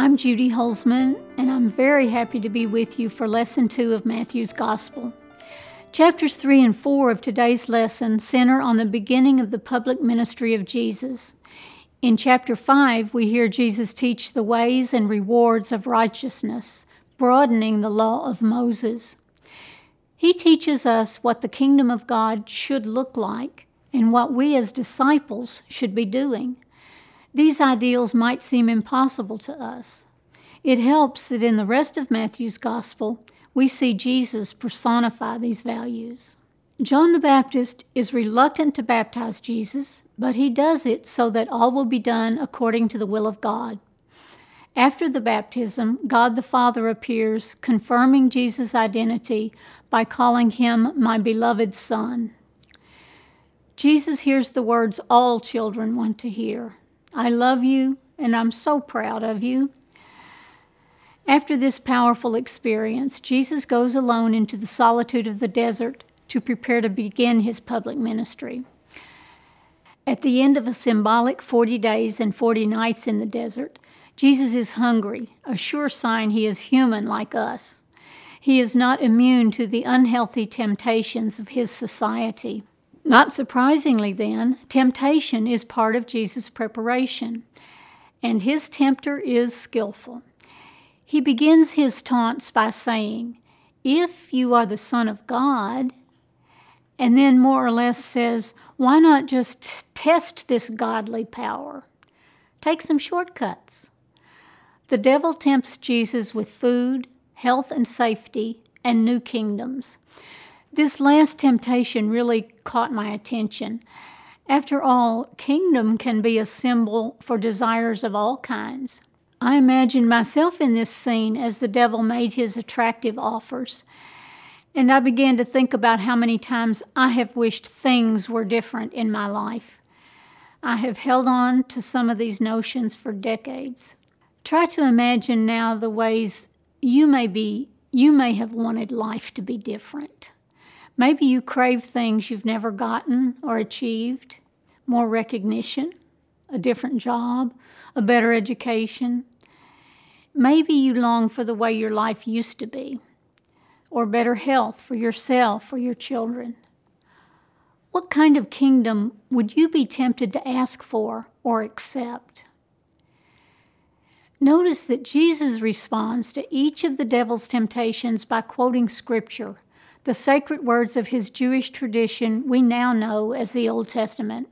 I'm Judy Holzman, and I'm very happy to be with you for Lesson 2 of Matthew's Gospel. Chapters 3 and 4 of today's lesson center on the beginning of the public ministry of Jesus. In chapter 5, we hear Jesus teach the ways and rewards of righteousness, broadening the law of Moses. He teaches us what the kingdom of God should look like and what we as disciples should be doing. These ideals might seem impossible to us. It helps that in the rest of Matthew's gospel, we see Jesus personify these values. John the Baptist is reluctant to baptize Jesus, but he does it so that all will be done according to the will of God. After the baptism, God the Father appears, confirming Jesus' identity by calling him my beloved Son. Jesus hears the words all children want to hear I love you, and I'm so proud of you. After this powerful experience, Jesus goes alone into the solitude of the desert to prepare to begin his public ministry. At the end of a symbolic 40 days and 40 nights in the desert, Jesus is hungry, a sure sign he is human like us. He is not immune to the unhealthy temptations of his society. Not surprisingly, then, temptation is part of Jesus' preparation, and his tempter is skillful. He begins his taunts by saying, If you are the Son of God, and then more or less says, Why not just test this godly power? Take some shortcuts. The devil tempts Jesus with food, health and safety, and new kingdoms. This last temptation really caught my attention. After all, kingdom can be a symbol for desires of all kinds. I imagined myself in this scene as the devil made his attractive offers, and I began to think about how many times I have wished things were different in my life. I have held on to some of these notions for decades. Try to imagine now the ways you may be you may have wanted life to be different. Maybe you crave things you've never gotten or achieved more recognition, a different job, a better education. Maybe you long for the way your life used to be, or better health for yourself or your children. What kind of kingdom would you be tempted to ask for or accept? Notice that Jesus responds to each of the devil's temptations by quoting scripture the sacred words of his Jewish tradition we now know as the Old Testament.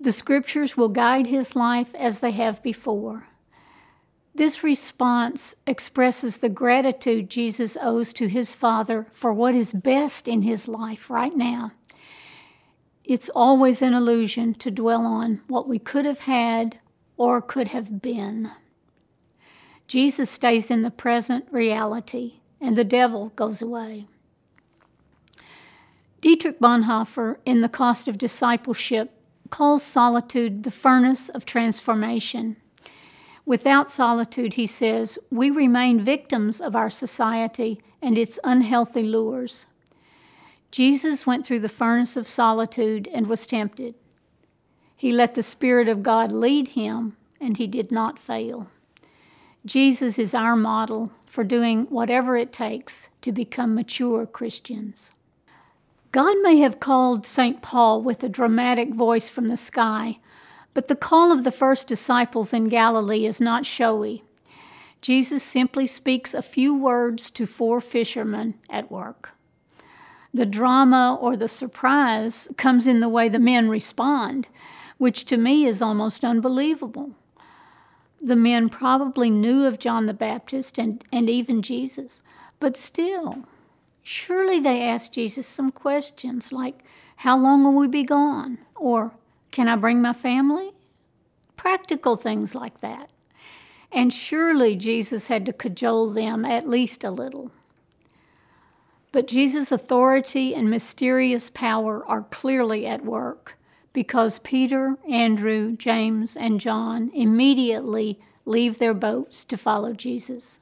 The scriptures will guide his life as they have before. This response expresses the gratitude Jesus owes to his Father for what is best in his life right now. It's always an illusion to dwell on what we could have had or could have been. Jesus stays in the present reality, and the devil goes away. Dietrich Bonhoeffer, in The Cost of Discipleship, calls solitude the furnace of transformation. Without solitude, he says, we remain victims of our society and its unhealthy lures. Jesus went through the furnace of solitude and was tempted. He let the Spirit of God lead him, and he did not fail. Jesus is our model for doing whatever it takes to become mature Christians. God may have called St. Paul with a dramatic voice from the sky, but the call of the first disciples in Galilee is not showy. Jesus simply speaks a few words to four fishermen at work. The drama or the surprise comes in the way the men respond, which to me is almost unbelievable. The men probably knew of John the Baptist and, and even Jesus, but still, Surely they asked Jesus some questions like, How long will we be gone? Or, Can I bring my family? Practical things like that. And surely Jesus had to cajole them at least a little. But Jesus' authority and mysterious power are clearly at work because Peter, Andrew, James, and John immediately leave their boats to follow Jesus.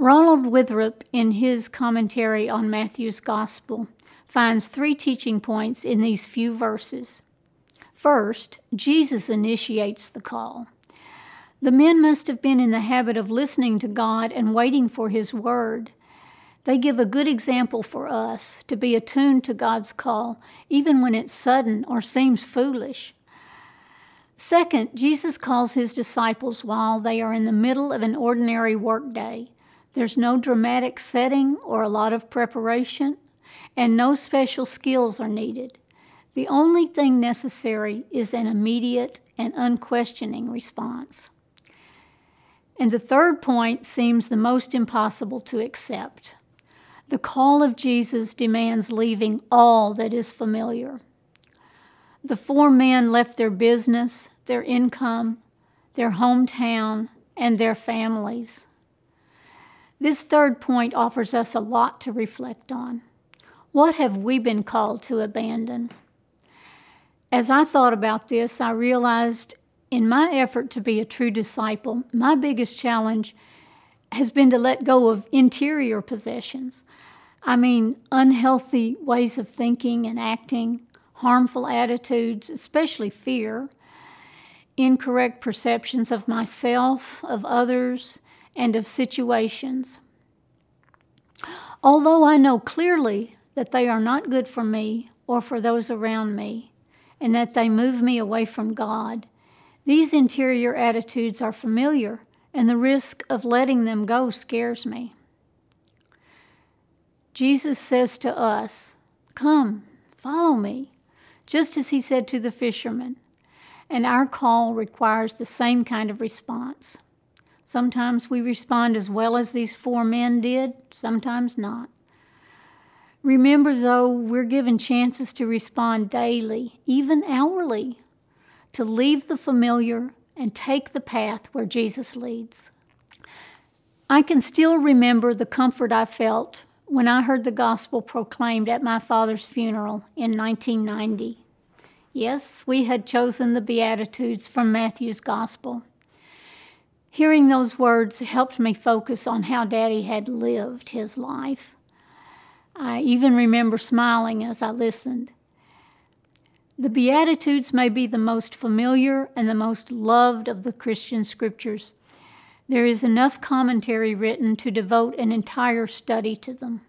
Ronald Witherup, in his commentary on Matthew's Gospel, finds three teaching points in these few verses. First, Jesus initiates the call. The men must have been in the habit of listening to God and waiting for His word. They give a good example for us to be attuned to God's call, even when it's sudden or seems foolish. Second, Jesus calls his disciples while they are in the middle of an ordinary workday. There's no dramatic setting or a lot of preparation, and no special skills are needed. The only thing necessary is an immediate and unquestioning response. And the third point seems the most impossible to accept. The call of Jesus demands leaving all that is familiar. The four men left their business, their income, their hometown, and their families. This third point offers us a lot to reflect on. What have we been called to abandon? As I thought about this, I realized in my effort to be a true disciple, my biggest challenge has been to let go of interior possessions. I mean, unhealthy ways of thinking and acting, harmful attitudes, especially fear, incorrect perceptions of myself, of others, and of situations. Although I know clearly that they are not good for me or for those around me, and that they move me away from God, these interior attitudes are familiar and the risk of letting them go scares me. Jesus says to us, Come, follow me, just as he said to the fishermen. And our call requires the same kind of response. Sometimes we respond as well as these four men did, sometimes not. Remember, though, we're given chances to respond daily, even hourly, to leave the familiar and take the path where Jesus leads. I can still remember the comfort I felt when I heard the gospel proclaimed at my father's funeral in 1990. Yes, we had chosen the Beatitudes from Matthew's gospel. Hearing those words helped me focus on how Daddy had lived his life. I even remember smiling as I listened. The Beatitudes may be the most familiar and the most loved of the Christian scriptures. There is enough commentary written to devote an entire study to them.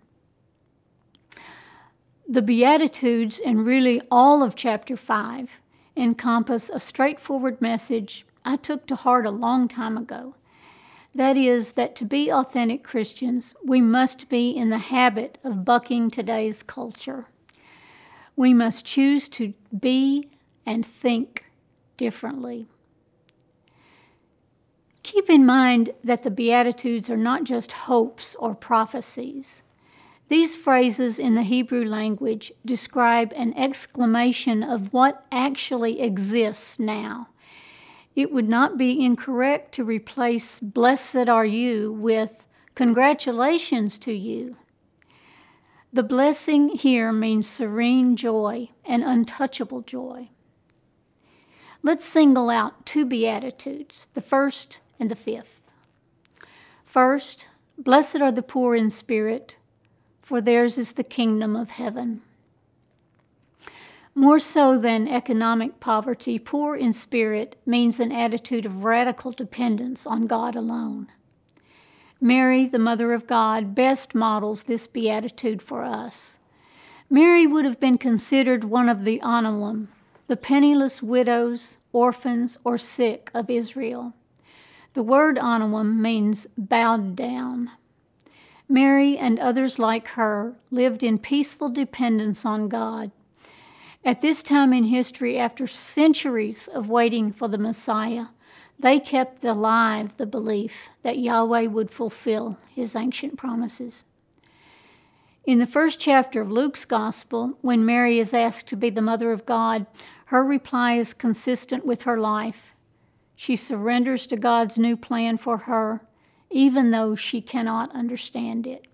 The Beatitudes, and really all of chapter 5, encompass a straightforward message I took to heart a long time ago. That is, that to be authentic Christians, we must be in the habit of bucking today's culture. We must choose to be and think differently. Keep in mind that the Beatitudes are not just hopes or prophecies. These phrases in the Hebrew language describe an exclamation of what actually exists now. It would not be incorrect to replace blessed are you with congratulations to you. The blessing here means serene joy and untouchable joy. Let's single out two Beatitudes, the first and the fifth. First, blessed are the poor in spirit, for theirs is the kingdom of heaven. More so than economic poverty, poor in spirit means an attitude of radical dependence on God alone. Mary, the Mother of God, best models this beatitude for us. Mary would have been considered one of the Anawim, the penniless widows, orphans, or sick of Israel. The word Anawim means bowed down. Mary and others like her lived in peaceful dependence on God. At this time in history, after centuries of waiting for the Messiah, they kept alive the belief that Yahweh would fulfill his ancient promises. In the first chapter of Luke's Gospel, when Mary is asked to be the Mother of God, her reply is consistent with her life. She surrenders to God's new plan for her, even though she cannot understand it.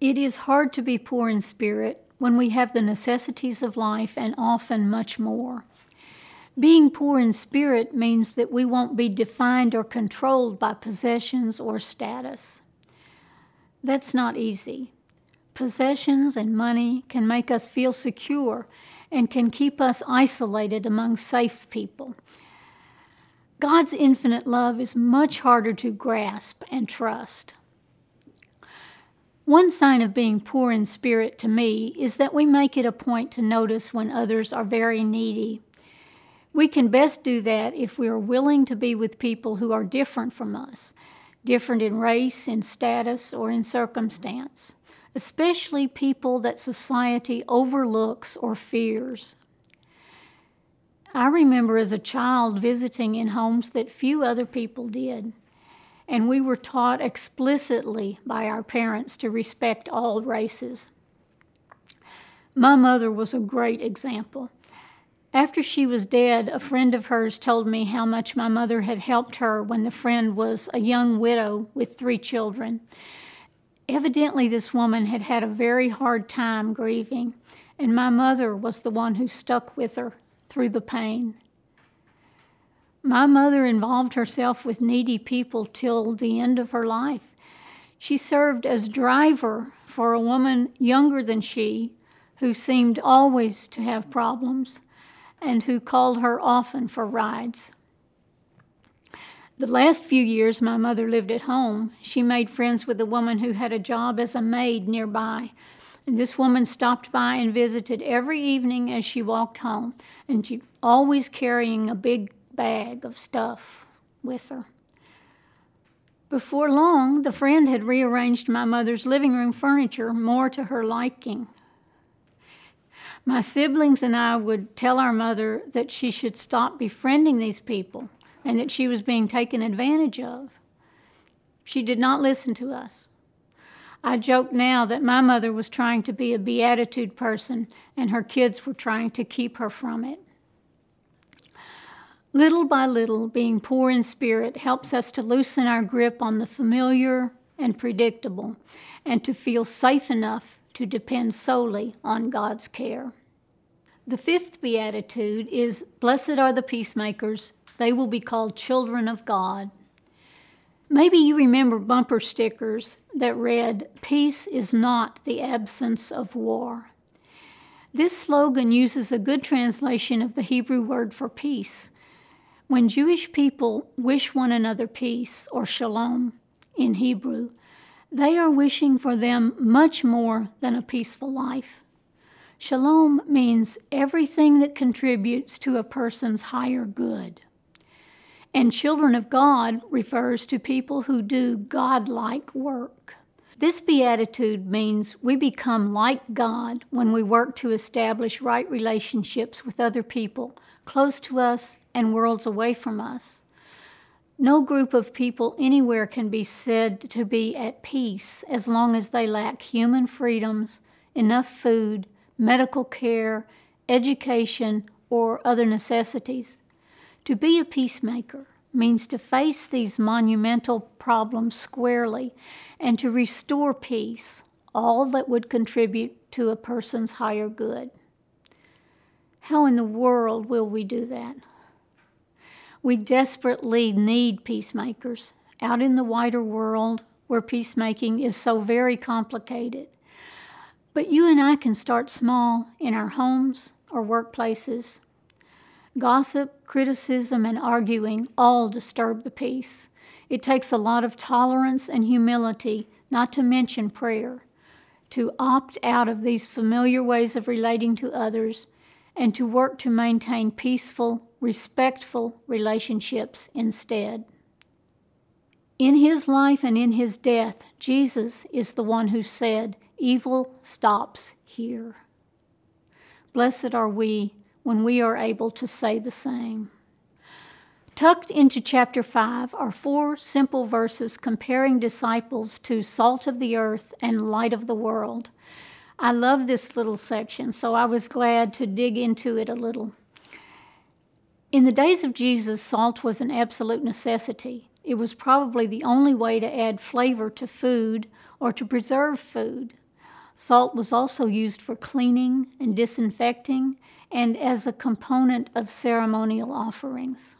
It is hard to be poor in spirit when we have the necessities of life and often much more. Being poor in spirit means that we won't be defined or controlled by possessions or status. That's not easy. Possessions and money can make us feel secure and can keep us isolated among safe people. God's infinite love is much harder to grasp and trust. One sign of being poor in spirit to me is that we make it a point to notice when others are very needy. We can best do that if we are willing to be with people who are different from us, different in race, in status, or in circumstance, especially people that society overlooks or fears. I remember as a child visiting in homes that few other people did, and we were taught explicitly by our parents to respect all races. My mother was a great example. After she was dead, a friend of hers told me how much my mother had helped her when the friend was a young widow with three children. Evidently, this woman had had a very hard time grieving, and my mother was the one who stuck with her through the pain. My mother involved herself with needy people till the end of her life. She served as driver for a woman younger than she who seemed always to have problems and who called her often for rides. The last few years my mother lived at home, she made friends with a woman who had a job as a maid nearby and this woman stopped by and visited every evening as she walked home, and she always carrying a big bag of stuff with her. Before long, the friend had rearranged my mother's living room furniture more to her liking. My siblings and I would tell our mother that she should stop befriending these people and that she was being taken advantage of. She did not listen to us. I joke now that my mother was trying to be a beatitude person and her kids were trying to keep her from it. Little by little, being poor in spirit helps us to loosen our grip on the familiar and predictable and to feel safe enough to depend solely on God's care. The fifth beatitude is Blessed are the peacemakers, they will be called children of God. Maybe you remember bumper stickers that read, Peace is not the absence of war. This slogan uses a good translation of the Hebrew word for peace. When Jewish people wish one another peace, or shalom in Hebrew, they are wishing for them much more than a peaceful life. Shalom means everything that contributes to a person's higher good. And children of God refers to people who do God-like work. This beatitude means we become like God when we work to establish right relationships with other people close to us and worlds away from us. No group of people anywhere can be said to be at peace as long as they lack human freedoms, enough food, medical care, education, or other necessities. To be a peacemaker means to face these monumental problems squarely and to restore peace, all that would contribute to a person's higher good. How in the world will we do that? We desperately need peacemakers out in the wider world where peacemaking is so very complicated. But you and I can start small in our homes or workplaces Gossip, criticism, and arguing all disturb the peace. It takes a lot of tolerance and humility, not to mention prayer, to opt out of these familiar ways of relating to others and to work to maintain peaceful, respectful relationships instead. In his life and in his death, Jesus is the one who said, Evil stops here. Blessed are we when we are able to say the same. Tucked into chapter 5 are four simple verses comparing disciples to salt of the earth and light of the world. I love this little section, so I was glad to dig into it a little. In the days of Jesus, salt was an absolute necessity. It was probably the only way to add flavor to food or to preserve food. Salt was also used for cleaning and disinfecting and as a component of ceremonial offerings.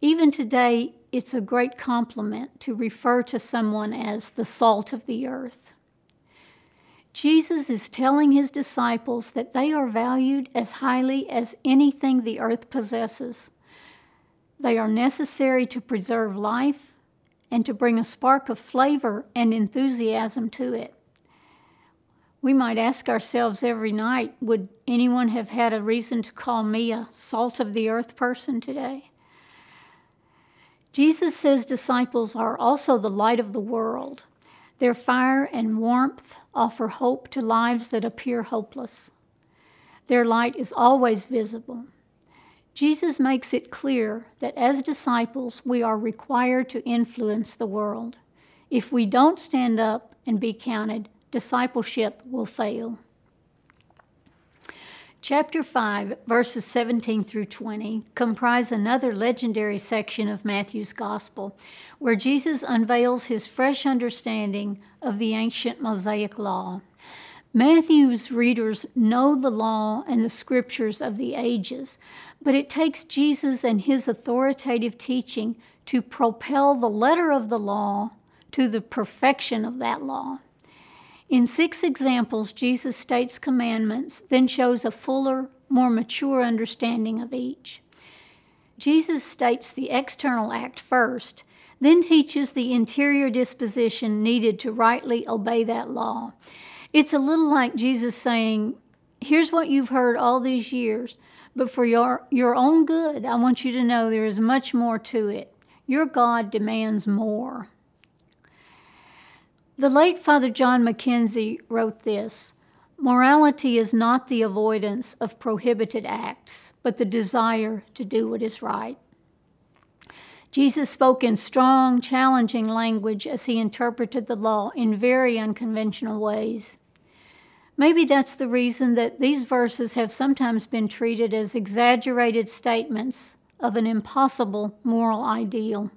Even today, it's a great compliment to refer to someone as the salt of the earth. Jesus is telling his disciples that they are valued as highly as anything the earth possesses. They are necessary to preserve life and to bring a spark of flavor and enthusiasm to it. We might ask ourselves every night would anyone have had a reason to call me a salt of the earth person today? Jesus says disciples are also the light of the world. Their fire and warmth offer hope to lives that appear hopeless. Their light is always visible. Jesus makes it clear that as disciples, we are required to influence the world. If we don't stand up and be counted, discipleship will fail. Chapter 5, verses 17 through 20, comprise another legendary section of Matthew's Gospel, where Jesus unveils his fresh understanding of the ancient Mosaic Law. Matthew's readers know the law and the scriptures of the ages, but it takes Jesus and his authoritative teaching to propel the letter of the law to the perfection of that law. In six examples, Jesus states commandments, then shows a fuller, more mature understanding of each. Jesus states the external act first, then teaches the interior disposition needed to rightly obey that law. It's a little like Jesus saying, Here's what you've heard all these years, but for your, your own good, I want you to know there is much more to it. Your God demands more. The late Father John McKenzie wrote this Morality is not the avoidance of prohibited acts, but the desire to do what is right. Jesus spoke in strong, challenging language as he interpreted the law in very unconventional ways. Maybe that's the reason that these verses have sometimes been treated as exaggerated statements of an impossible moral ideal.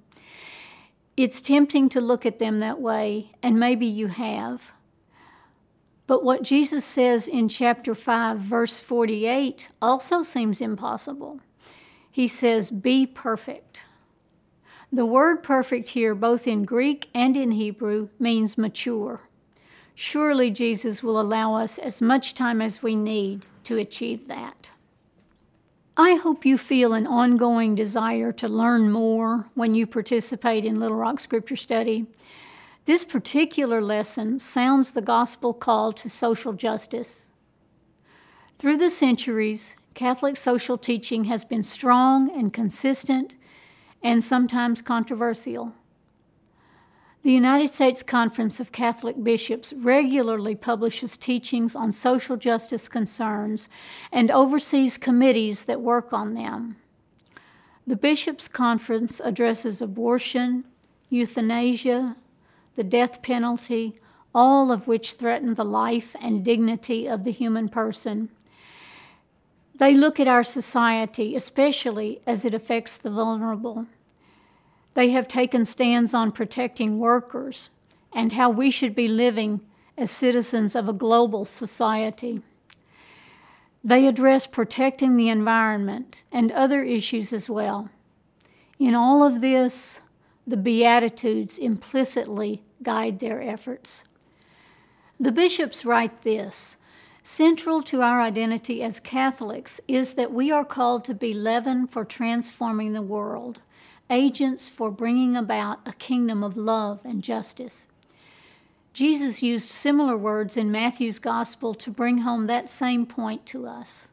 It's tempting to look at them that way, and maybe you have. But what Jesus says in chapter 5, verse 48, also seems impossible. He says, Be perfect. The word perfect here, both in Greek and in Hebrew, means mature. Surely Jesus will allow us as much time as we need to achieve that. I hope you feel an ongoing desire to learn more when you participate in Little Rock Scripture Study. This particular lesson sounds the gospel call to social justice. Through the centuries, Catholic social teaching has been strong and consistent and sometimes controversial. The United States Conference of Catholic Bishops regularly publishes teachings on social justice concerns and oversees committees that work on them. The Bishops' Conference addresses abortion, euthanasia, the death penalty, all of which threaten the life and dignity of the human person. They look at our society, especially as it affects the vulnerable. They have taken stands on protecting workers and how we should be living as citizens of a global society. They address protecting the environment and other issues as well. In all of this, the Beatitudes implicitly guide their efforts. The bishops write this Central to our identity as Catholics is that we are called to be leaven for transforming the world agents for bringing about a kingdom of love and justice. Jesus used similar words in Matthew's gospel to bring home that same point to us.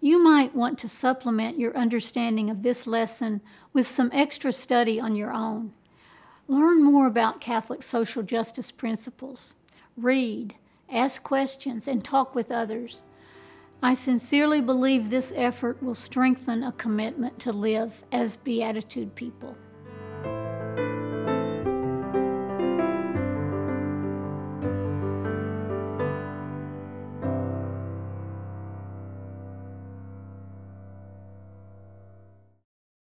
You might want to supplement your understanding of this lesson with some extra study on your own. Learn more about Catholic social justice principles. Read, ask questions, and talk with others. I sincerely believe this effort will strengthen a commitment to live as Beatitude people.